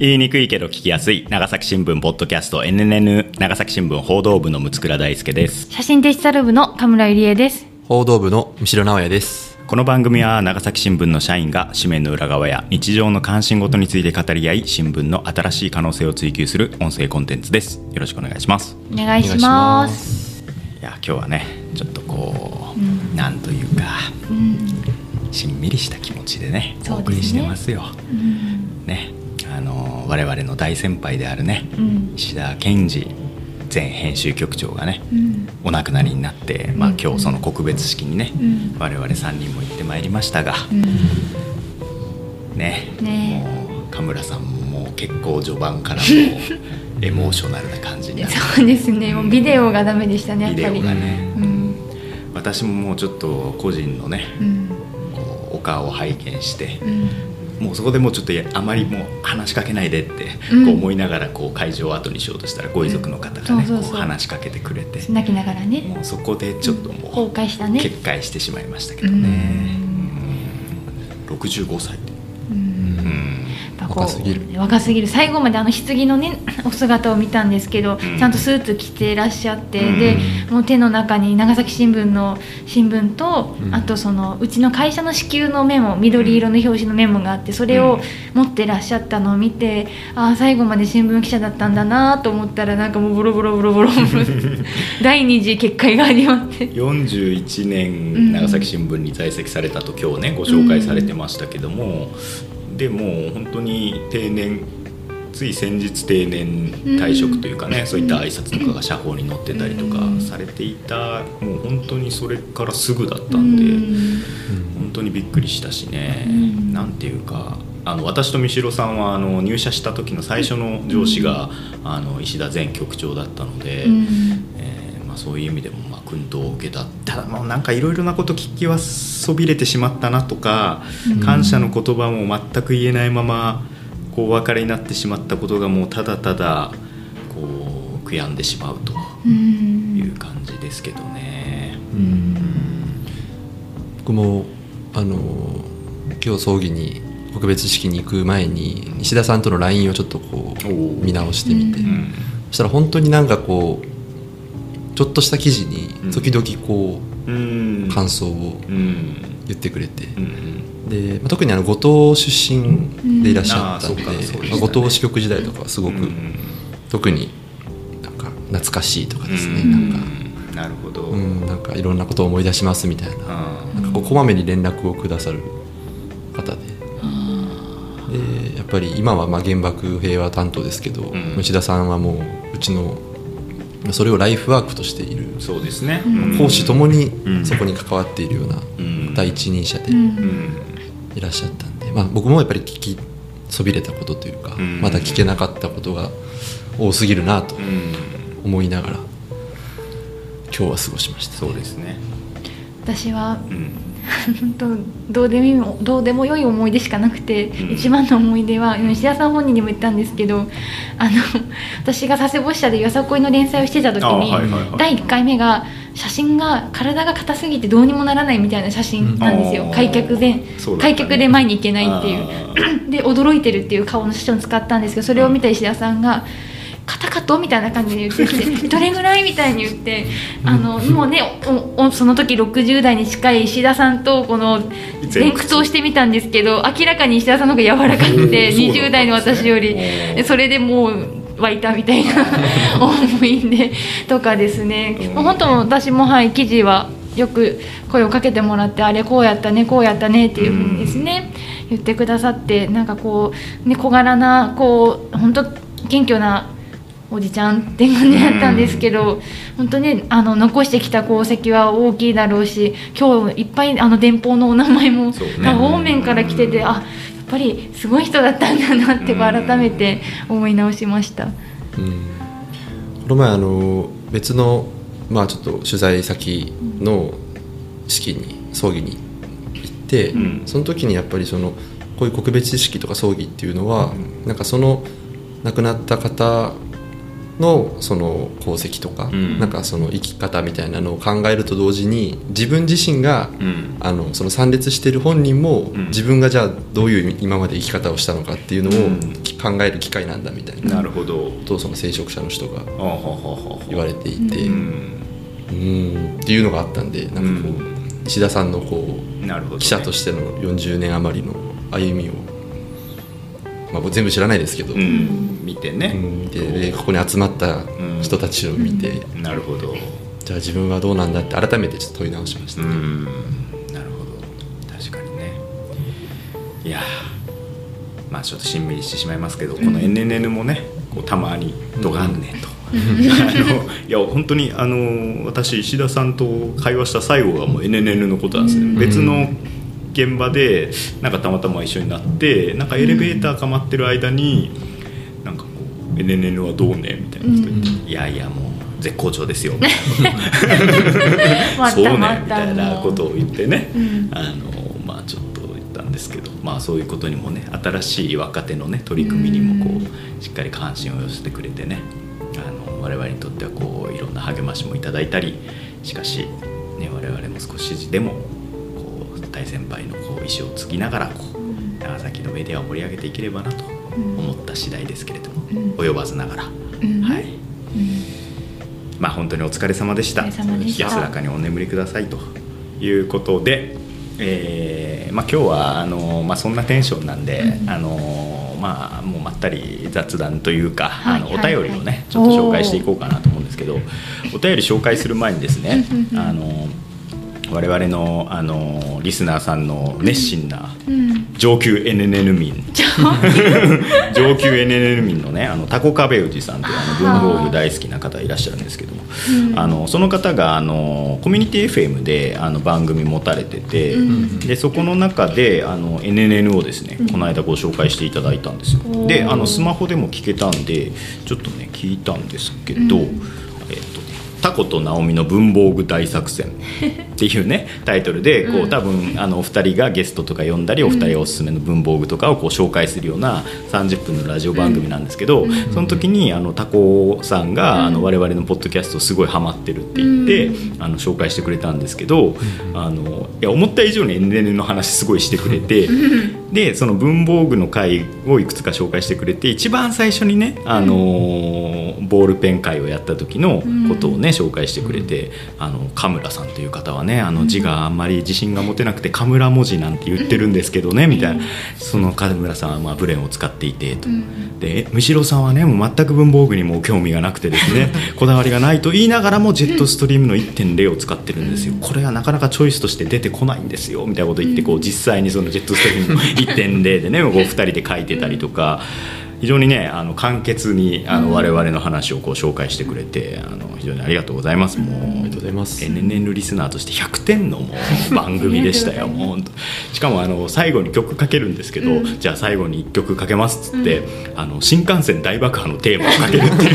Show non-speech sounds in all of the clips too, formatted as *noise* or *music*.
言いにくいけど聞きやすい。長崎新聞ポッドキャスト。NNN 長崎新聞報道部の六倉大輔です。写真デジタル部の田村ゆりえです。報道部の三代直也です。この番組は長崎新聞の社員が紙面の裏側や日常の関心事について語り合い新聞の新しい可能性を追求する音声コンテンツです。よろしくお願いします。お願いします。いや今日はねちょっとこう、うん、なんというか、うん、しんみりした気持ちでね。お送りしてますよ、うん、ねあの我々の大先輩であるね、うん、石田健二前編集局長がね、うん、お亡くなりになって、まあ、今日その告別式にね、うん、我々3人も行ってまいりましたが、ねね。もう神村さんも結構序盤からもう *laughs* エモーショナルな感じにそうですね。もうビデオがダメでしたねやっぱり。ビデオがね、私ももうちょっと個人のね、お顔を拝見して、もうそこでもうちょっとあまりもう話しかけないでってこう思いながらこう会場を後にしようとしたらご遺族の方がねこう話しかけてくれて泣きながらね。もうそこでちょっともう崩壊したね。決壊してしまいましたけどね。65歳若すぎる。若すぎる。最後まであの棺のね *laughs* お姿を見たんですけど、うん、ちゃんとスーツ着てらっしゃって、うん、でもう手の中に長崎新聞の新聞と、うん、あとそのうちの会社の支給のメモ緑色の表紙のメモがあってそれを持ってらっしゃったのを見て、ああ最後まで新聞記者だったんだなと思ったらなんかもうボロボロボロボロボロ *laughs* 第二次決壊が始まって。41年長崎新聞に在籍されたと今日ねご紹介されてましたけども、でも本当に定年つい先日定年退職というかね、うん、そういった挨拶とかが社報に載ってたりとかされていた、もう本当にそれからすぐだったんで、うん、本当にびっくりしたしね、うん、なんていうかあの私と三代さんはあの入社した時の最初の上司が、あの石田前局長だったので、うん、えー、まあ、そういう意味でも訓導を受けた。ただもうなんかいろいろなこと聞きはそびれてしまったなとか、感謝の言葉も全く言えないままこうお別れになってしまったことがもうただただこう悔やんでしまうという感じですけどね。僕もあの今日葬儀に告別式に行く前に石田さんとの LINE をちょっとこう見直してみて、そしたら本当になんかこうちょっとした記事に時々こう、うん、感想を言ってくれて、うん、で、まあ、特にあの後藤出身でいらっしゃったんで,、まあ、後藤支局時代とかはすごく、特になんか懐かしいとかですね、なんか。なるほど、うん、なんかいろんなことを思い出しますみたいな。なんかこうこまめに連絡をくださる方で。でやっぱり今はまあ原爆平和担当ですけど、うん、内田さんはもううちのそれをライフワークとしている。そうですね。講師ともにそこに関わっているような第一人者でいらっしゃったんで、まあ、僕もやっぱり聞きそびれたことというかまだ聞けなかったことが多すぎるなと思いながら今日は過ごしました、ね、そうですね。私は、うん本当どうでもどうでも良い思い出しかなくて、うん、一番の思い出は石田さん本人にも言ったんですけどあの私が佐世保支社でよさこいの連載をしてた時に、はいはいはい、第1回目が写真が体が硬すぎてどうにもならないみたいな写真なんですよ、うん、開脚で、ね、開脚で前に行けないっていう。で驚いてるっていう顔の写真を使ったんですけどそれを見た石田さんが。肩かと？みたいな感じで言ってきてどれぐらい？みたいに言ってあのもうねおその時60代に近い石田さんとこの前屈をしてみたんですけど明らかに石田さんの方が柔らかくて20代の私より。それでもう湧いたみたいな *laughs* 思いでとかですね。本当私もはい記事はよく声をかけてもらってあれこうやったねこうやったねっていうふうにですね言ってくださってなんかこう、ね、小柄なこう本当謙虚なおじちゃんって感じだったんですけど、うん、本当にあの残してきた功績は大きいだろうし今日いっぱいあの電報のお名前も、ね、方面から来てて、うん、あやっぱりすごい人だったんだなって改めて思い直しました。うん、この前あの別の、まあ、ちょっと取材先の式に葬儀に行って、その時にやっぱりそのこういう告別式とか葬儀っていうのは、なんかその亡くなった方のその功績とか、うん、なんかその生き方みたいなのを考えると同時に自分自身が、うん、あのその参列してる本人も、うん、自分がじゃあどういう今まで生き方をしたのかっていうのを考える機会なんだみたいな,、なるほど。とその聖職者の人が言われていてうん。っていうのがあったんでなんかこう、石田さんのこう、ね、記者としての40年余りの歩みを、まあ、全部知らないですけど。見てね、見てでここに集まった人たちを見て、なるほど。じゃあ自分はどうなんだって改めてちょっと問い直しました、ね、なるほど。確かにね。いやまあちょっとしんみりしてしまいますけど、この NNN もねこうたまに「どがんねん」と。あのいや本当にあの私石田さんと会話した最後がもう NNN のことなんですね、別の現場でなんかたまたま一緒になってなんかエレベーターかまってる間に、NNN はどうねみたいな人言って、うん、いやいやもう絶好調ですよみたいな。*laughs* そうねみたいなことを言ってね、うん、あのまあちょっと言ったんですけどまあそういうことにもね新しい若手のね取り組みにもこうしっかり関心を寄せてくれてねあの我々にとってはこういろんな励ましもいただいたりしかし、ね、我々も少しでもこう大先輩のこう意思を継ぎながらこう長崎のメディアを盛り上げていければなと思った次第ですけれども、及ばずながら、はい、まあ本当にお疲れ様でした。安らかにお眠りくださいということで、えーまあ、今日はあの、まあ、そんなテンションなんで、あのまあ、もうまったり雑談というか、あのお便りをねちょっと紹介していこうかなと思うんですけどお便り紹介する前にですねあの我々のあのリスナーさんの熱心な上級 NNN 民、上級？*laughs* NNN 民のねあのタコ壁氏さんというあの文房具大好きな方いらっしゃるんですけども、あのその方があのコミュニティ FM であの番組持たれてて、でそこの中であの NNN をですねこの間ご紹介していただいたんですよ。であのスマホでも聞けたんでちょっとね聞いたんですけど、えっとタコと直美の文房具大作戦 *laughs* っていうねタイトルでこう多分あのお二人がゲストとか呼んだりお二人がおすすめの文房具とかをこう紹介するような30分のラジオ番組なんですけどその時にあのタコさんがあの我々のポッドキャストすごいハマってるって言ってあの紹介してくれたんですけどあのいや思った以上に NN の話すごいしてくれてでその文房具の回をいくつか紹介してくれて一番最初にねあのボールペン会をやった時のことをね紹介してくれてあの神村さんという方はねあの字があんまり自信が持てなくて神村文字なんて言ってるんですけどねみたいな。その神村さんはまあブレンを使っていてと。でむしろさんはねもう全く文房具にも興味がなくてですね *laughs* こだわりがないと言いながらもジェットストリームの1.0を使ってるんですよ。これがなかなかチョイスとして出てこないんですよみたいなこと言ってこう実際にそのジェットストリームの1.0でね *laughs* こう2人で書いてたりとか。非常にねあの簡潔にあの我々の話をこう紹介してくれてあの非常にありがとうございます。もうありがとうございます。NNN リスナーとして100点のもう番組でしたよ。*laughs* もうしかもあの最後に曲かけるんですけど、うん、じゃあ最後に1曲かけますっつって、うん、あの新幹線大爆破のテーマをかけるっていう。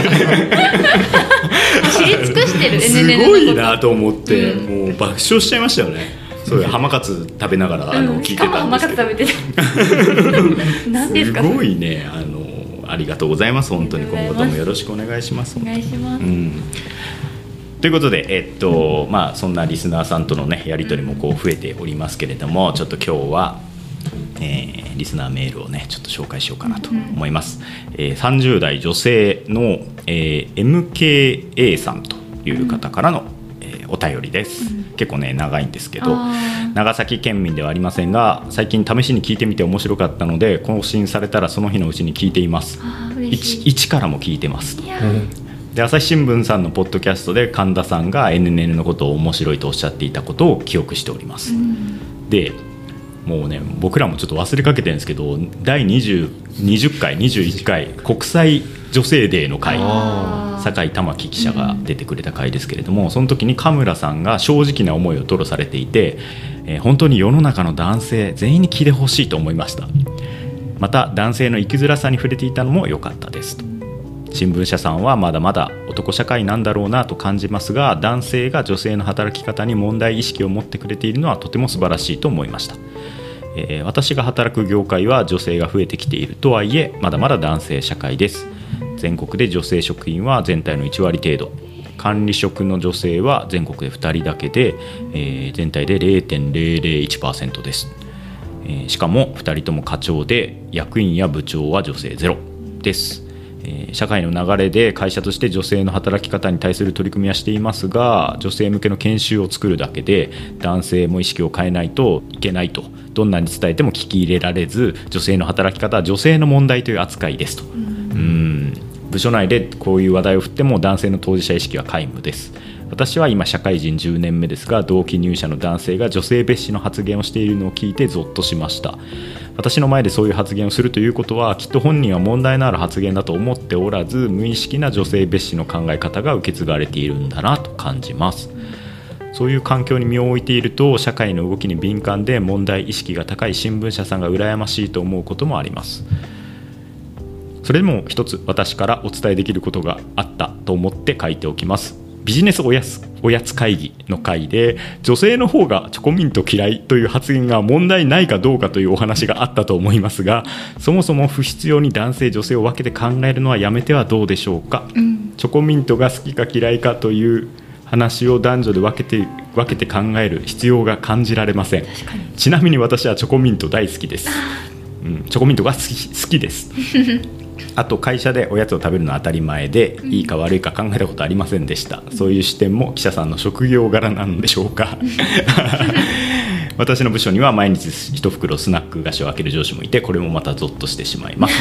知り尽くしてる *laughs* すごいなと思って、うん、もう爆笑しちゃいましたよねそういう浜勝食べながらあの聞いてたんですけど、*laughs* すごいね。あのありがとうございます。本当に今後ともよろしくお願いします。お願いします、うん。ということで、えっとまあ、そんなリスナーさんとの、ね、やり取りもこう増えておりますけれどもちょっと今日は、えー、リスナーメールをねちょっと紹介しようかなと思います、うん、えー、30代女性の、えー、MKA さんという方からの、えー、お便りです、うん結構ね長いんですけど長崎県民ではありませんが最近試しに聞いてみて面白かったので更新されたらその日のうちに聞いています。一からも聞いてますと。で朝日新聞さんのポッドキャストで神田さんが NNN のことを面白いとおっしゃっていたことを記憶しております。うん、でもうね僕らもちょっと忘れかけてるんですけど第 20, 20回21回国際女性デーの会酒井玉樹記者が出てくれた回ですけれどもその時に神村さんが正直な思いを吐露されていて、えー、本当に世の中の男性全員に聞いてほしいと思いました。また男性の生きづらさに触れていたのも良かったです。と新聞社さんはまだまだ男社会なんだろうなと感じますが男性が女性の働き方に問題意識を持ってくれているのはとても素晴らしいと思いました。えー、私が働く業界は女性が増えてきているとはいえまだまだ男性社会です全国で女性職員は全体の1割程度。管理職の女性は全国で2人だけで、えー、全体で0.001%です、えー、しかも2人とも課長で役員や部長は女性ゼロです。社会の流れで会社として女性の働き方に対する取り組みはしていますが女性向けの研修を作るだけで男性も意識を変えないといけないとどんなに伝えても聞き入れられず女性の働き方は女性の問題という扱いですと。うん部署内でこういう話題を振っても男性の当事者意識は皆無です。私は今社会人10年目ですが同期入社の男性が女性蔑視の発言をしているのを聞いてゾッとしました。私の前でそういう発言をするということはきっと本人は問題のある発言だと思っておらず無意識な女性蔑視の考え方が受け継がれているんだなと感じます。そういう環境に身を置いていると社会の動きに敏感で問題意識が高い新聞社さんが羨ましいと思うこともあります。それでも一つ私からお伝えできることがあったと思って書いておきます。ビジネスおやつおやつ会議の会で女性の方がチョコミント嫌いという発言が問題ないかどうかというお話があったと思いますがそもそも不必要に男性女性を分けて考えるのはやめてはどうでしょうか、うん、チョコミントが好きか嫌いかという話を男女で分けて分けて考える必要が感じられません。ちなみに私はチョコミント大好きです、うん、チョコミントが好き好きですあと会社でおやつを食べるのは当たり前で、いいか悪いか考えたことありませんでした。そういう視点も記者さんの職業柄なんでしょうか。*laughs* 私の部署には毎日一袋スナック菓子を開ける上司もいてこれもまたゾッとしてしまいます。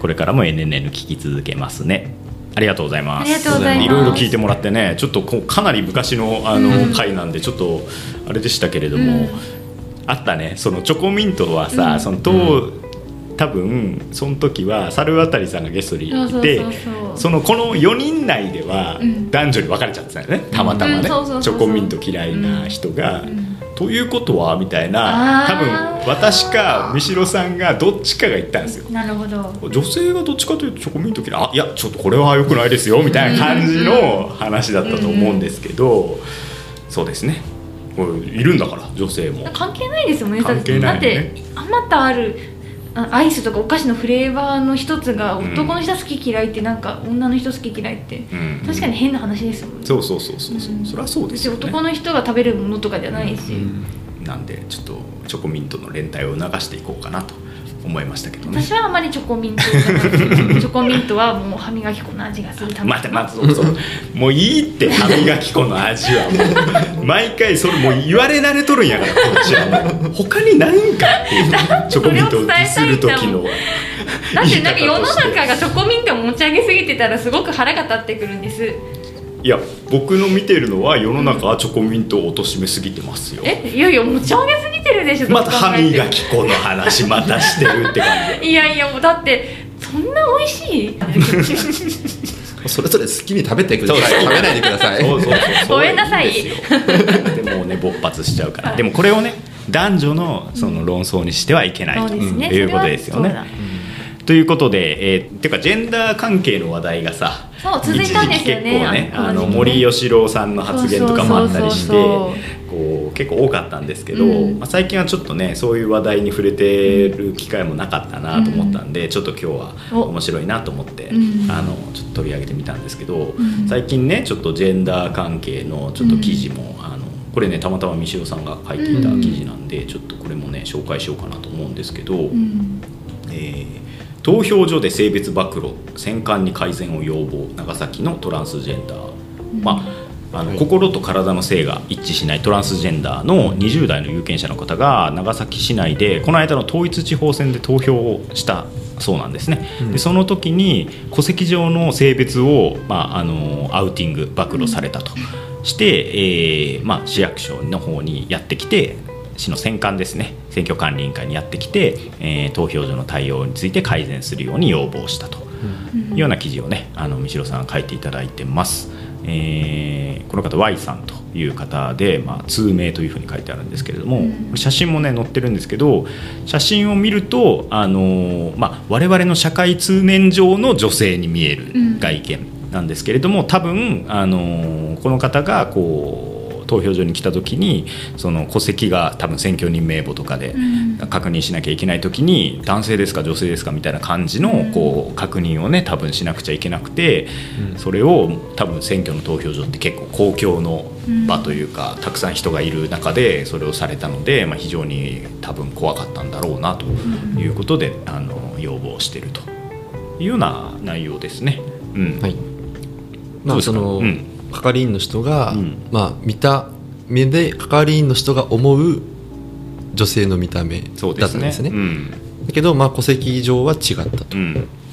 これからも NNN 聞き続けますね。ありがとうございます。いろいろ聞いてもらってね、ちょっとこうかなり昔のあの回なんでちょっとあれでしたけれども、うん、あったね。そのチョコミントはさ、うん、その当多分その時は猿渡さんがゲストにいてそのこの4人内では男女に分かれちゃってたよね、たまたまね、チョコミント嫌いな人が。ということはみたいな多分私か三代さんがどっちかが言ったんですよ。なるほど。女性がどっちかというとチョコミント嫌い。あいやちょっとこれはよくないですよみたいな感じの話だったと思うんですけど、そうですね。いるんだから女性も。関係ないですよね関係ない、ね、だってあまたあるアイスとかお菓子のフレーバーの一つが男の人好き嫌いってなんか女の人好き嫌いって、確かに変な話ですもんね。そうそうそうそうそう、ん、それはそうですよ、ね、男の人が食べるものとかじゃないし、なんでちょっとチョコミントの連帯を促していこうかなと思いましたけどね。私はあまりチョコミントチョコミントはもう歯磨き粉の味がするため。待って待ってそうそう。もういいって歯磨き粉の味はもう毎回それもう言われ慣れとるんやからこっちはもう。他にないんかっていう。チョコミントをディスる時の。だってなんか世の中がチョコミントを持ち上げすぎてたらすごく腹が立ってくるんですいや僕の見てるのは世の中はチョコミントを貶めすぎてますよ。えいやいや持ち上げすぎてるでしょまた歯磨き粉の話またしてるって感じ。*laughs* いやいやだってそんな美味しい？*laughs* それぞれ好きに食べてください。食べないでください。そうそうそう。ごめんなさい。でもね勃発しちゃうから、はい、でもこれをね男女のその論争にしてはいけない、ということですよね。ということで、えー、っていうかジェンダー関係の話題がさそう続いたんですよね結構ねあの森喜朗さんの発言とかもあったりしてこう結構多かったんですけど、うん、まあ、最近はちょっとねそういう話題に触れてる機会もなかったなと思ったんで、うん、ちょっと今日は面白いなと思って、うん、あのちょっと取り上げてみたんですけど、最近ねちょっとジェンダー関係のちょっと記事も、あのこれねたまたま三代さんが書いていた記事なんで、ちょっとこれもね紹介しようかなと思うんですけど、えー投票所で性別暴露戦艦に改善を要望長崎のトランスジェンダー、まあ、あの心と体の性が一致しないトランスジェンダーの20代の有権者の方が長崎市内でこの間の統一地方選で投票をしたそうなんですね、うん、でその時に戸籍上の性別を、まあ、あのアウティング暴露されたとして、えーまあ、市役所の方にやってきて市の選管ですね。選挙管理委員会にやってきて、えー、投票所の対応について改善するように要望したと。いうような記事をねあの三代さん書いていただいてます。えー、この方 Y さんという方で、まあ、通名というふうに書いてあるんですけれども、うん、写真もね載ってるんですけど写真を見ると、あのーまあ、我々の社会通念上の女性に見える外見なんですけれども多分、あのー、この方がこう投票所に来た時にその戸籍が多分選挙人名簿とかで確認しなきゃいけない時に男性ですか女性ですかみたいな感じのこう確認をね多分しなくちゃいけなくてそれを多分選挙の投票所って結構公共の場というかたくさん人がいる中でそれをされたので、まあ、非常に多分怖かったんだろうなということであの要望しているというような内容ですね。うん。はい。まあ、その、係員の人が、まあ、見た目で係員の人が思う女性の見た目だったんですね。だけど、まあ、戸籍上は違ったと、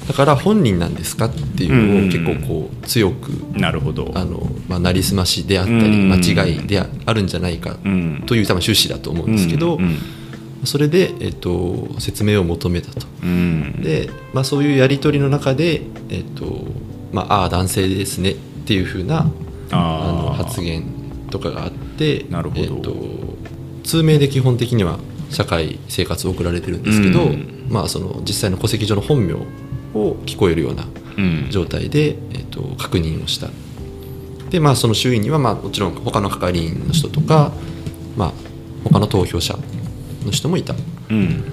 だから本人なんですかっていうのを結構こう強くなるほど。あの、まあ、なりすましであったり間違いであるんじゃないかという多分趣旨だと思うんですけど、それで、えっと、説明を求めたと、で、まあ、そういうやり取りの中で、えっとまあ、ああ男性ですねっていうふうなあの発言とかがあってなるほど、えっと、通名で基本的には社会生活を送られてるんですけど、まあ、その実際の戸籍上の本名を聞こえるような状態で、うん、えーと、確認をした。で、まあ、その周囲には、まあ、もちろん他の係員の人とか、まあ、他の投票者の人もいた、うん、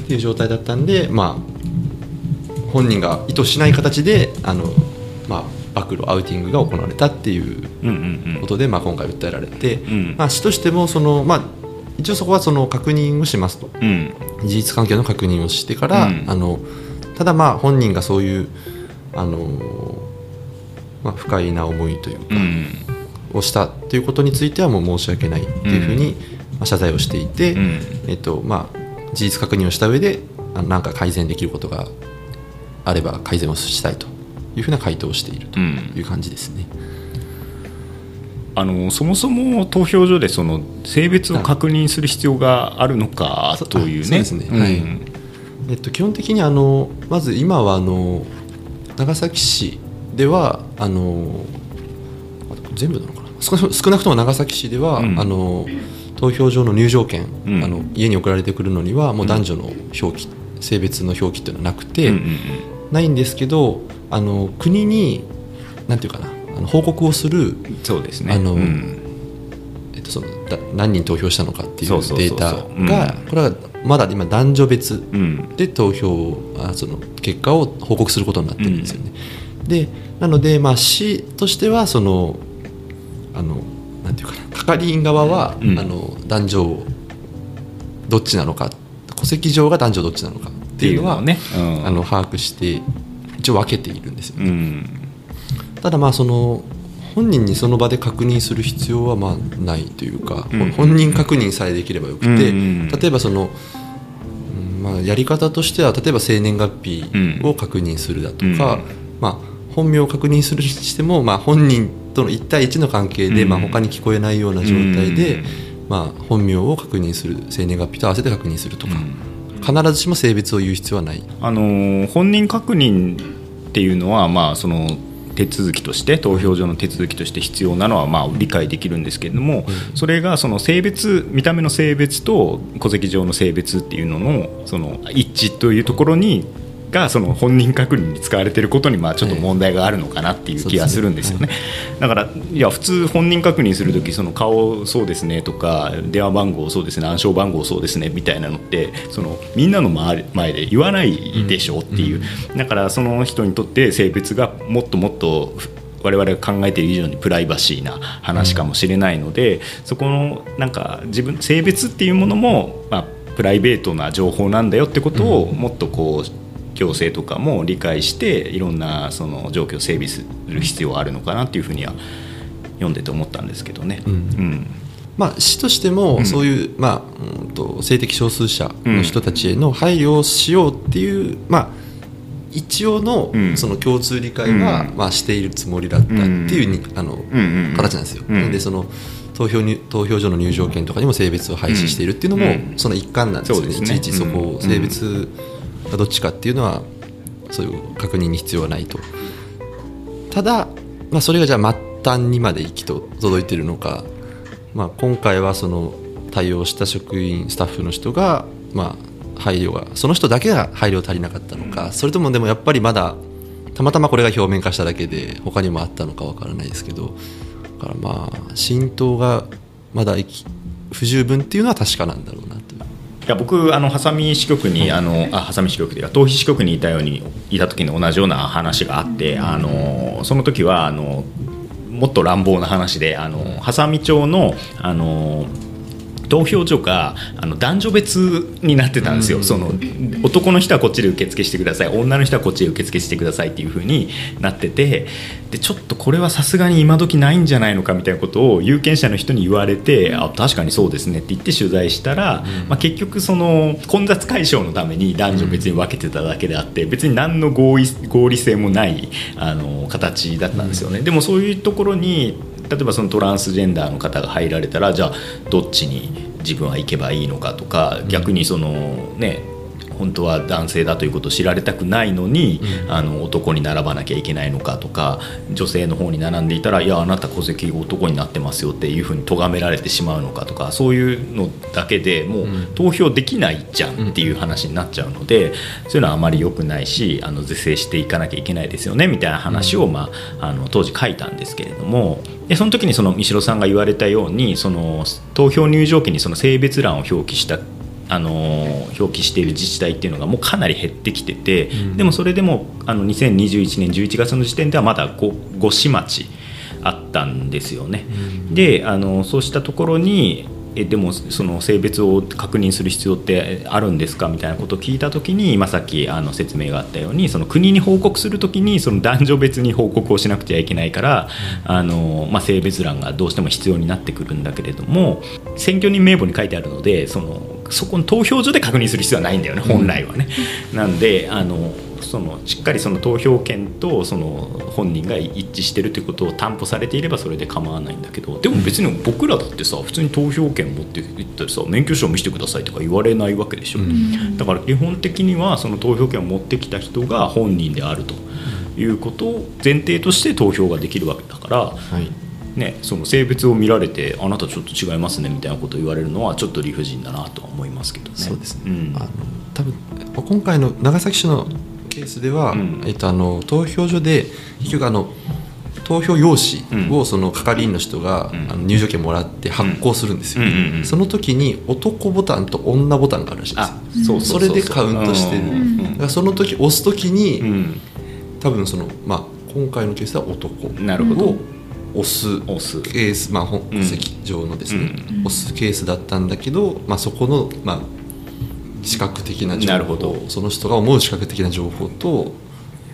っていう状態だったんで、まあ、本人が意図しない形であの、まあ、暴露アウティングが行われたっていうことで、まあ、今回訴えられて、うん、まあ、市としてもその、まあ、一応そこはその確認をしますと、うん、事実関係の確認をしてから、あのただまあ本人がそういうあの、まあ、不快な思いというか、うん、をしたということについてはもう申し訳ないっていうふうに、まあ、謝罪をしていて、うん、えっとまあ、事実確認をした上で何か改善できることがあれば改善をしたいというふうな回答をしているという感じですね。あのそもそも投票所でその性別を確認する必要があるのかというね。そうですね、はい。えっと、基本的にあのまず今はあの長崎市ではあの全部なのかな？少少なくとも長崎市では、うん、あの投票所の入場券、うん、あの家に送られてくるのにはもう男女の表記、うん、性別の表記っていうのはなくて、うんうんうん、ないんですけどあの国になんていうかなあの報告をするそうですね。あの、えっと、そのだ何人投票したのかっていうデータがこれはまだ今男女別で投票、あその結果を報告することになってるんですよね。でなので、まあ、市としてはそのあのなんていうかな係員側は、うん、あの男女どっちなのか戸籍上が男女どっちなのかっていうのはね、うん、あの把握して一応分けているんですよ。ね。うん、ただまあその本人にその場で確認する必要はまあないというか、うん、本人確認さえできればよくて、うん、例えばその、まあ、やり方としては例えば生年月日を確認するだとか、まあ、本名を確認するにしても、まあ、本人との1対1の関係で、まあ、他に聞こえないような状態で、まあ、本名を確認する生年月日と合わせて確認するとか。必ずしも性別を言う必要はない。あの本人確認っていうのは、まあ、その手続きとして投票所の手続きとして必要なのはまあ理解できるんですけれども、それがその性別見た目の性別と戸籍上の性別っていうののその一致というところにがその本人確認に使われていることにまあちょっと問題があるのかなっていう気がするんですよね。だからいや普通本人確認する時その顔そうですねとか電話番号そうですね暗証番号そうですねみたいなのってそのみんなの前で言わないでしょっていう、だからその人にとって性別がもっともっと我々が考えている以上にプライバシーな話かもしれないので、そこのなんか自分性別っていうものも、まあ、プライベートな情報なんだよってことをもっとこう行政とかも理解していろんなその状況を整備する必要はあるのかなっていうふうには読んでて思ったんですけどね。うん、うん。まあ、市としてもそういう、うん、まあ、うんと性的少数者の人たちへの配慮をしようっていう、まあ、一応のその共通理解は、まあ、しているつもりだったっていうに、あの形なんですよ。でその投票に投票所の入場券とかにも性別を廃止しているっていうのも、その一環なんですよね。いちいちそこを性別がどっちかっていうのはそういう確認に必要はないと。ただ、まあ、それがじゃあ末端にまで行きと届いてるのか、まあ、今回はその対応した職員スタッフの人が、まあ、配慮がその人だけが配慮足りなかったのかそれともでもやっぱりまだたまたまこれが表面化しただけで他にもあったのかわからないですけどだからまあ浸透がまだ不十分っていうのは確かなんだろうなと。いや僕あのハサミ支局にあのあハサミ支局で逃避支局にいたようにいた時に同じような話があってあのその時はあのもっと乱暴な話であのハサミ町のあの投票所があの男女別になってたんですよ、うん、その男の人はこっちで受付してください。女の人はこっちで受付してくださいっていう風になっててでちょっとこれはさすがに今時ないんじゃないのかみたいなことを有権者の人に言われてあ確かにそうですねって言って取材したら、うん、まあ、結局その混雑解消のために男女別に分けてただけであって別に何の合意合理性もないあの形だったんですよね。でもそういうところに例えばそのトランスジェンダーの方が入られたらじゃあどっちに自分は行けばいいのかとか逆にそのね本当は男性だということを知られたくないのに、うん、あの男に並ばなきゃいけないのかとか女性の方に並んでいたらいやあなた戸籍男になってますよっていうふうに咎められてしまうのかとかそういうのだけでもう投票できないじゃんっていう話になっちゃうので、そういうのはあまり良くないしあの是正していかなきゃいけないですよねみたいな話を、まあ、あの当時書いたんですけれどもでその時にその三代さんが言われたようにその投票入場券にその性別欄を表記したあの表記している自治体っていうのがもうかなり減ってきてて、うん、でもそれでもあの2021年11月の時点ではまだ 5, 5市町あったんですよね。うん、であのそうしたところにえでもその性別を確認する必要ってあるんですかみたいなことを聞いた時に今さっきあの説明があったようにその国に報告する時にその男女別に報告をしなくちゃいけないから、あのまあ、性別欄がどうしても必要になってくるんだけれども選挙人名簿に書いてあるのでそのそこの投票所で確認する必要はないんだよね本来はね。なんであのそのしっかりその投票権とその本人が一致してるということを担保されていればそれで構わないんだけどでも別に僕らだってさ普通に投票権持っていったらさ免許証見せてくださいとか言われないわけでしょ、うん、だから基本的にはその投票権を持ってきた人が本人であるということを前提として投票ができるわけだから、はいね、その性別を見られてあなたちょっと違いますねみたいなことを言われるのはちょっと理不尽だなとは思いますけどね。そうですね、うん、あの多分今回の長崎市のケースでは、うん、えっと、あの投票所で結局あの投票用紙をその係員の人が、うん、あの入場券もらって発行するんですよ、その時に男ボタンと女ボタンがあるらしいですよ。それでカウントしてる、だからその時押す時に、多分その、まあ、今回のケースは男を押すケース、まあ、戸籍上のですね、押すケースだったんだけど、まあ、そこの、まあ、視覚的な情報。その人が思う視覚的な情報と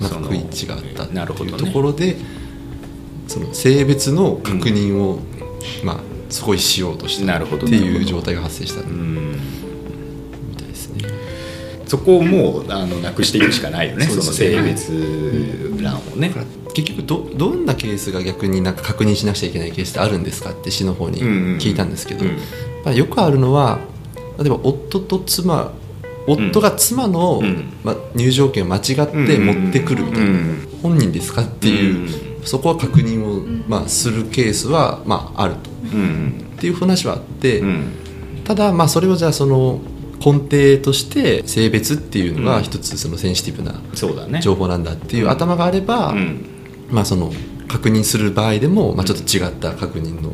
なんか食い違ったっていうところでその性別の確認を、まあすごいしようとしてっていう状態が発生した。みたいですね。そこをもうあのなくしていくしかないよね。その性別欄をね。結局どどんなケースが逆になんか確認しなくちゃいけないケースってあるんですかって市の方に聞いたんですけど、まあ、よくあるのは例えば夫と妻夫が妻の、まあ、入場券を間違って持ってくるみたいな、本人ですかっていう、そこは確認を、まあ、するケースは、まあ、あると、っていう話はあって、ただ、まあ、それをじゃあその根底として性別っていうのが一つそのセンシティブな情報なんだっていう頭があれば、まあ、その確認する場合でも、まあ、ちょっと違った確認の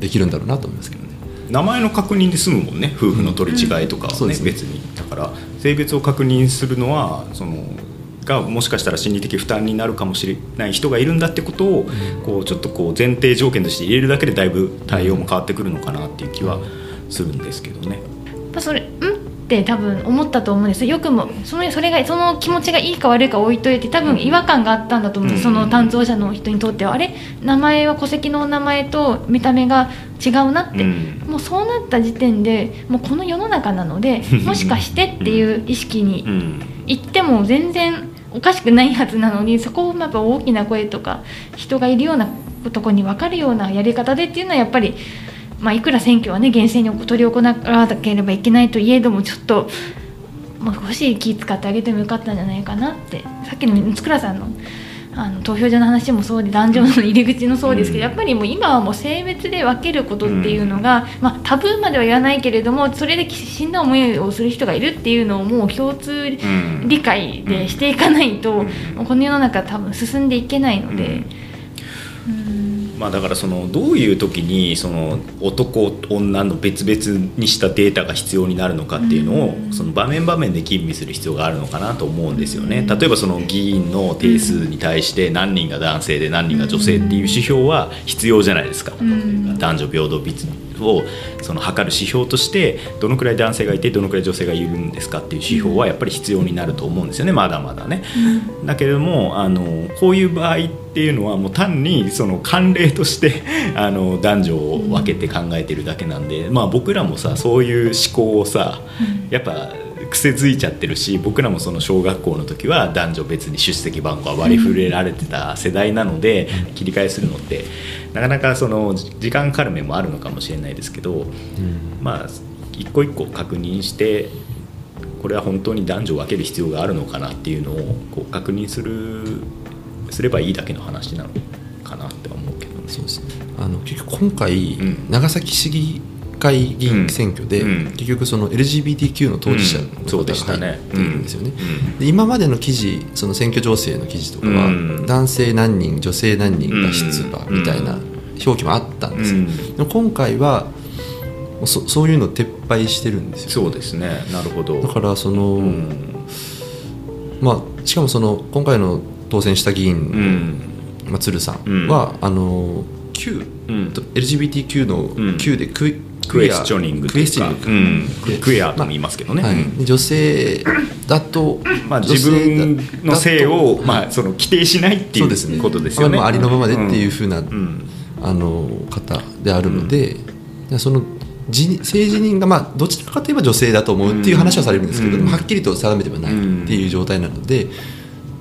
できるんだろうなと思いますけどね。名前の確認で済むもんね。夫婦の取り違いとかはね、うん、別に。だから性別を確認するのはそのがもしかしたら心理的負担になるかもしれない人がいるんだってことを、うん、こうちょっとこう前提条件として入れるだけでだいぶ対応も変わってくるのかなっていう気はするんですけどね。それん？って多分思ったと思うんです。よくもそのそれがその気持ちがいいか悪いか置いといて多分違和感があったんだと思うんです、その担当者の人にとっては。あれ？名前は戸籍の名前と見た目が違うなって、もうそうなった時点でもうこの世の中なので *laughs* もしかしてっていう意識に行っても全然おかしくないはずなのにそこをやっぱ大きな声とか人がいるようなとこに分かるようなやり方でっていうのはやっぱり。まあ、いくら選挙はね厳正に執り行わなければいけないといえどもちょっともう少し気使ってあげてもよかったんじゃないかなって。さっきの六倉さんのあの投票所の話もそうで男女の入り口のそうですけど、やっぱりもう今はもう性別で分けることっていうのが、まあ、タブーまでは言わないけれどもそれで死んだ思いをする人がいるっていうのをもう共通理解でしていかないと、この世の中多分進んでいけないので。まあ、だからそのどういう時にその男女の別々にしたデータが必要になるのかっていうのをその場面場面で吟味する必要があるのかなと思うんですよね。例えばその議員の定数に対して何人が男性で何人が女性っていう指標は必要じゃないですか。男女平等率をその測る指標としてどのくらい男性がいてどのくらい女性がいるんですかっていう指標はやっぱり必要になると思うんですよねまだまだね。だけれどもあのこういう場合っていうのはもう単にその慣例として *laughs* あの男女を分けて考えてるだけなんで、まあ、僕らもさそういう思考をさやっぱ癖づいちゃってるし僕らもその小学校の時は男女別に出席番号は割り振れられてた世代なので切り替えするのってなかなかその時間かかる面もあるのかもしれないですけど、まあ一個一個確認してこれは本当に男女を分ける必要があるのかなっていうのをこう確認するすればいいだけの話なのかなって思うけど、ね、そうですね。あの結局今回、うん、長崎市議会議員選挙で、うん、結局その LGBTQ の当事者の方が入っているんですよね。で今までの記事その選挙情勢の記事とかは、男性何人女性何人が出馬みたいな表記もあったんですよ。でも今回はそそういうのを撤廃してるんですよ、ね、そうですね。なるほど。だからその、まあしかもその今回の当選した議員の、まあ、鶴さんは、あの Q、うん、LGBTQ の Q でクイ、クエスチョニングクエスチョニング、クエアとも言いますけどね、まあはい、女性だと、まあ、自分の性を、まあ、その規定しないっていうことですよね、まあ、ありのままでっていうふうな、あの方であるので、その政治人が、まあ、どちらかといえば女性だと思うっていう話はされるんですけど、はっきりと定めてはないっていう状態なので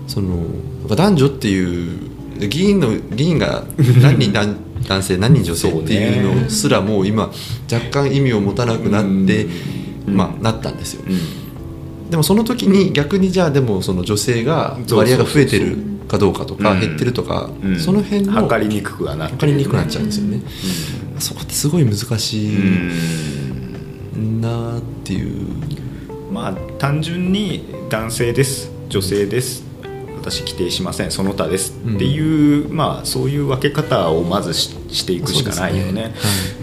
その男女っていう議員の議員が何人男性何人女性っていうのすらもう今若干意味を持たなくなって、まあ、なったんですよ。でもその時に逆にじゃあでもその女性が割合が増えてるかどうかとか減ってるとか、その辺の測りにくくはな測りにくくなっちゃうんですよね。そこってすごい難しいなっていう。まあ単純に男性です。女性です私規定しませんその他です。っていう、うん、まあ、そういう分け方をまずしていくしかないよね。ね。はい、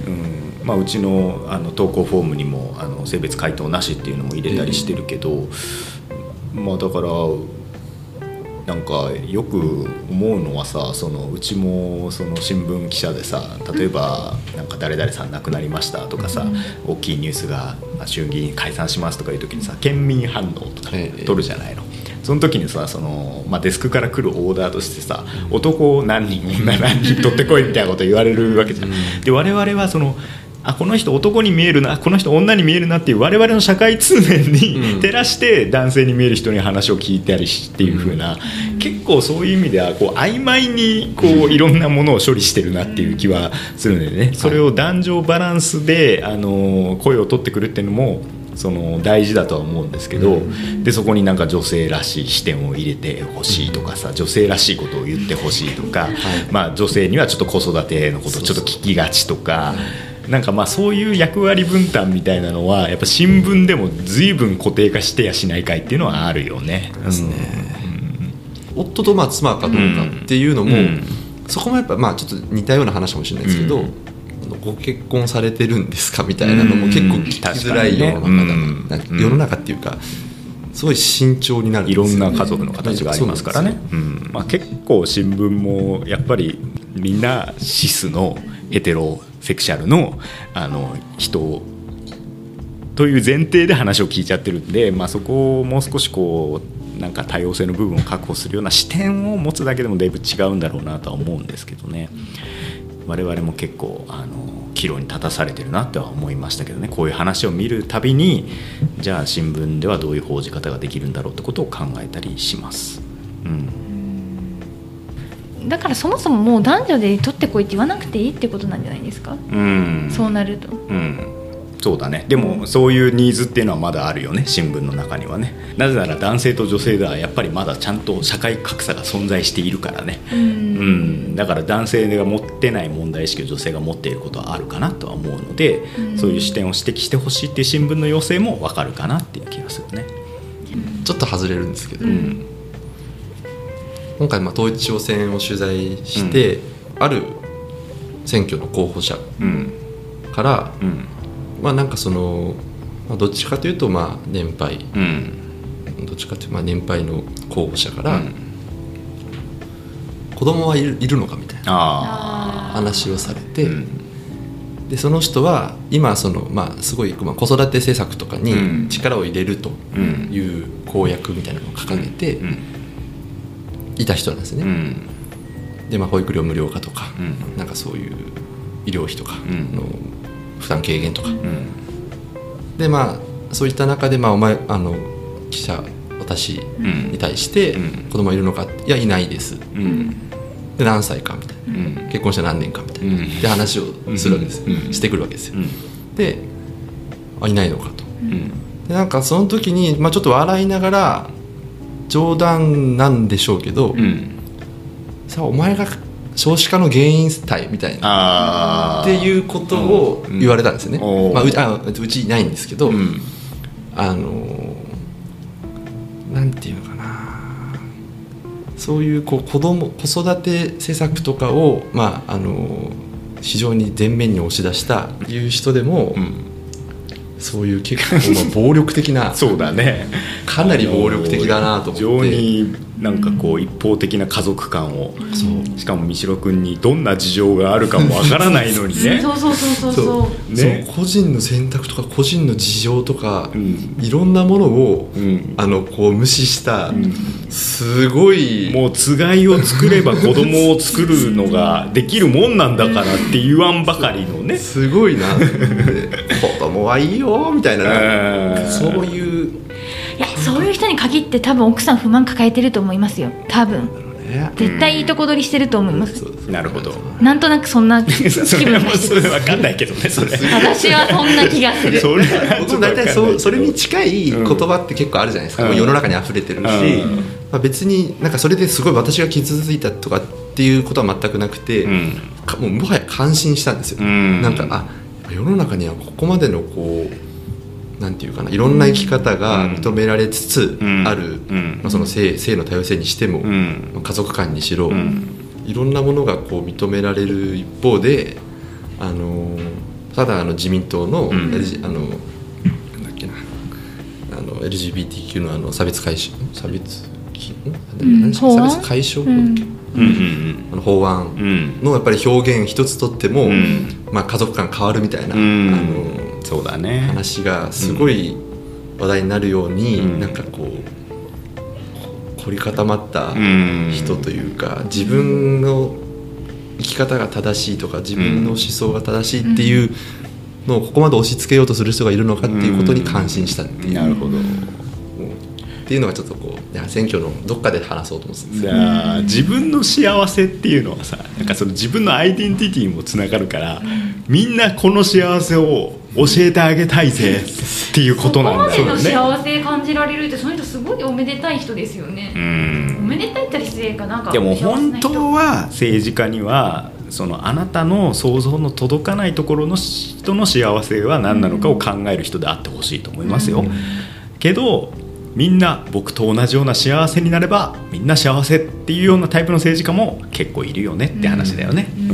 うん。まあ、うちのあの投稿フォームにもあの性別回答なしっていうのも入れたりしてるけど、えー、まあ、だからなんかよく思うのはさそのうちもその新聞記者でさ例えばなんか誰々さん亡くなりましたとかさ、うん、大きいニュースが衆議院解散しますとかいう時にさ県民反応とか取るじゃないの。えーその時にさその、まあ、デスクから来るオーダーとしてさ男何人女何人取ってこいみたいなこと言われるわけじゃん。で我々はそのあこの人男に見えるなこの人女に見えるなっていう我々の社会通念に照らして男性に見える人に話を聞いたりっていう風な、結構そういう意味ではこう曖昧にこういろんなものを処理してるなっていう気はするんでね。それを男女バランスであの声を取ってくるっていうのもその大事だとは思うんですけど、うん、でそこになんか女性らしい視点を入れてほしいとかさ女性らしいことを言ってほしいとか、はい、まあ、女性にはちょっと子育てのことをちょっと聞きがちとか。なんかまあそういう役割分担みたいなのはやっぱ新聞でも随分固定化してやしないかいっていうのはあるよね。ですね、うん、夫とまあ妻かどうかっていうのも、うん、そこもやっぱまあちょっと似たような話かもしれないですけど、うんご結婚されてるんですかみたいなのも結構聞きづらい世の中世の中っていうかすごい慎重になる、ね、いろんな家族の形がありますからね、うん。まあ、結構新聞もやっぱりみんなシスのヘテロセクシャルのあの人という前提で話を聞いちゃってるんで、まあ、そこをもう少しこうなんか多様性の部分を確保するような視点を持つだけでもだいぶ違うんだろうなとは思うんですけどね。我々も結構あの岐路に立たされてるなとは思いましたけどね。こういう話を見るたびにじゃあ新聞ではどういう報じ方ができるんだろうってことを考えたりします。うん。だからそもそももう男女で取ってこいって言わなくていいってことなんじゃないですか、うん、そうなると。うんそうだね。でもそういうニーズっていうのはまだあるよね。新聞の中にはね。なぜなら男性と女性ではやっぱりまだちゃんと社会格差が存在しているからね。うん。だから男性が持ってない問題意識を女性が持っていることはあるかなとは思うのでそういう視点を指摘してほしいっていう新聞の要請も分かるかなっていう気がするね。ちょっと外れるんですけど、うん、今回まあ統一地方選を取材して、うん、ある選挙の候補者うん。から、うんまあなんかその、まあ、どっちかというとまあ年配。うん。どっちかというとまあ年配の候補者から、うん。子供はいるいるのかみたいな。あ話をされあて、うん。でその人は今その、まあ、すごい、まあ、子育て政策とかうん。に力を入れるとうん。いう公約みたいなのを掲げてうん。いた人なんですね。うん。で、まあ、保育料無料化とか、うん。なんかそういう医療費とかうん。の負担軽減とか、うん。でまあそういった中で、まあ、お前あの記者私うん。に対してうん。子供いるのか？いやいないです。うん。で何歳か？みたいな。うん。結婚して何年か？みたいな、うん。で話をするわけですしてくるわけですよ、うん。であいないのかと。うん。でなんかその時に、まあ、ちょっと笑いながら冗談なんでしょうけど、うん。さあお前が少子化の原因体みたいなっていうことを言われたんですよね、うん。おーまあ、うちあうちいないんですけど、うん。あのーなんていうのかな。そういうこう子供子育て施策とかを、まああのー非常に前面に押し出したいう人でも、うん。そういう結構まあ暴力的な *laughs* そうだね。かなり暴力的だなと思って。非常になんかこう一方的な家族観を。そう。しかも三代君にどんな事情があるかもわからないのにね。*laughs* そうそうそうそうそう。ね。そう個人の選択とか個人の事情とか、うん。いろんなものを、うん。あのこう無視した、ん。すごいもうつがいを作れば子供を作るのができるもんなんだからって言わんばかりのね。すごいな子供はいいよみたいな。うん。そういうそういう人に限って多分奥さん不満抱えてると思いますよ。多分。ね。絶対いいとこ取りしてると思います。なるほど。なんとなくそんな気分 *laughs* それ分かんないけどねそれ。私はそんな気がする。それは僕も大体そうそれに近い言うん葉って結構あるじゃないですか、うん。もう世の中に溢れてるし、うん。まあ、別になんかそれですごい私が傷ついたとかっていうことは全くなくて、うん。かもうもはや感心したんですよ、うん。なんかあ世の中にはここまでのこうなんていうかないろんな生き方が認められつつうん。ある、うん。まあ、その性性の多様性にしても、うん。まあ家族間にしろ、うん。いろんなものがこう認められる一方で、あのーただあの自民党の,、うん。LG あのなんだっけなあの LGBTQ のあの差別解消差別差別解消？法あの法案うんのやっぱり表現一つとっても、うん。まあ、家族間変わるみたいな、うん。あのそうだね。話がすごい話題になるように、うん。なんかこう凝り固まったうん。人というか、自分の生き方が正しいとか自分の思想が正しいっていうのをここまで押し付けようとする人がいるのかっていうことに感心したっていう、なるほど。っていうのがちょっとこういや選挙のどっかで話そうと思ってたんですよ。だから自分の幸せっていうのはさなんかその自分のアイデンティティにもつながるから、みんなこの幸せを教えてあげたいぜ。っていうことなんだよね。そこまでの幸せ感じられるってその人すごいおめでたい人ですよね、うん。おめでたいって失礼かなんか。でも本人当は政治家にはそのあなたの想像の届かないところの人の幸せは何なのかを考える人であってほしいと思いますよ。けどみんな僕と同じような幸せになればみんな幸せっていうようなタイプの政治家も結構いるよねって話だよね。うん。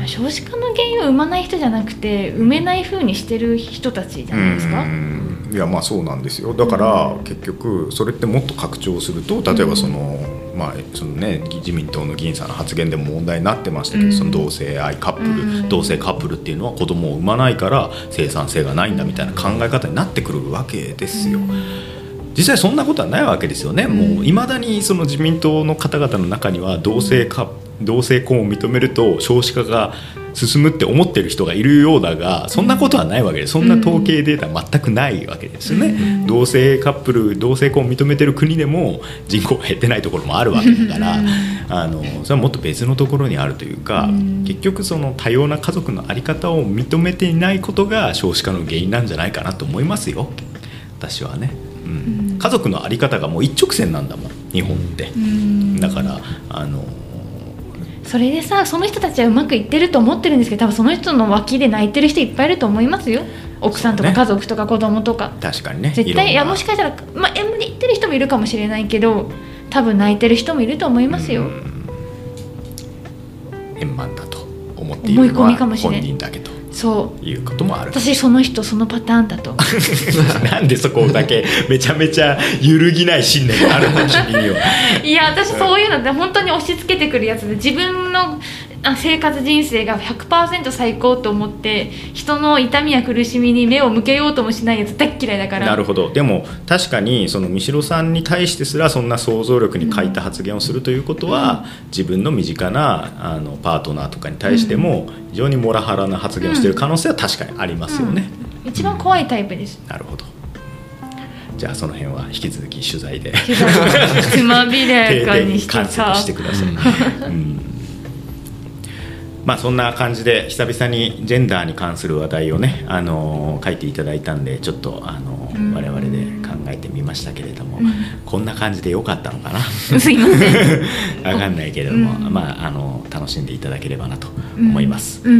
うん。少子化を生まない人じゃなくて埋めない風にしてる人たちじゃないですか、うん。いやまあそうなんですよ。だから結局それってもっと拡張すると例えばその、まあそのね自民党の議員さんの発言でも問題になってましたけど、うん。その同性愛カップル、うん。同性カップルっていうのは子供を産まないから生産性がないんだみたいな考え方になってくるわけですよ。実際そんなことはないわけですよね、もういまだにその自民党の方々の中には同性か同性婚を認めると少子化が進むって思ってる人がいるようだがそんなことはないわけですそんな統計データは全くないわけですよね、同性カップル同性婚を認めてる国でも人口が減ってないところもあるわけだからあのそれはもっと別のところにあるというか、うん。結局その多様な家族の在り方を認めていないことが少子化の原因なんじゃないかなと思いますよ。私はね、うん、家族の在り方がもう一直線なんだもん日本って、うん。だからあのそれでさその人たちはうまくいってると思ってるんですけど多分その人の脇で泣いてる人いっぱいいると思いますよ。奥さんとか家族とか子供とか、確かにね。絶対いやもしかしたら、まあ、M で言ってる人もいるかもしれないけど多分泣いてる人もいると思いますよ、うん。円満だとっているのは本人だけとそう。いう。こともある私その人そのパターンだと。*laughs* なんでそこだけめちゃめちゃ揺るぎない信念があるの？君には。いや私そういうのって本当に押し付けてくるやつで自分の生活人生が100%最高と思って人の痛みや苦しみに目を向けようともしないやつ大嫌いだから。なるほど。でも確かにその三代さんに対してすらそんな想像力に欠いた発言をするということは、うん、自分の身近なあのパートナーとかに対しても非常にモラハラな発言をしている可能性は確かにありますよね、うん、一番怖いタイプです、なるほど。じゃあその辺は引き続き取材でつまびれかにしてさ *laughs* してください、うんまあ、そんな感じで久々にジェンダーに関する話題をね、あのー、書いていただいたんでちょっと、あのー、うん、我々で考えてみましたけれども、うん、こんな感じでよかったのかな？すいません。*laughs* 分かんないけれども、うん、まあ、あのー、楽しんでいただければなと思います。とい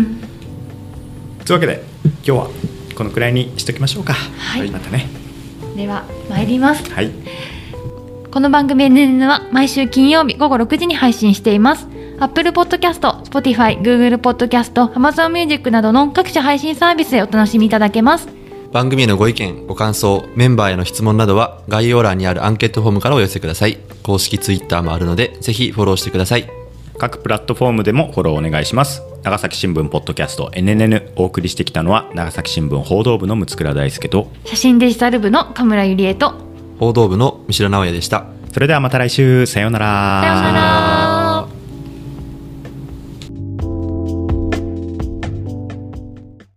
うわけで今日はこのくらいにしときましょうか、はい、またね。では参ります、はい、この番組 NN は毎週金曜日午後6時に配信しています Apple Podcast、Spotify、Google Podcast、Amazon Music などの各種配信サービスでお楽しみいただけます。番組へのご意見、ご感想、メンバーへの質問などは概要欄にあるアンケートフォームからお寄せください。公式 Twitter もあるので、ぜひフォローしてください。各プラットフォームでもフォローお願いします。長崎新聞ポッドキャスト NNN お送りしてきたのは長崎新聞報道部の六倉大輔と写真デジタル部の神村ゆりえと報道部の三代直哉でした。それではまた来週さようなら。さようなら。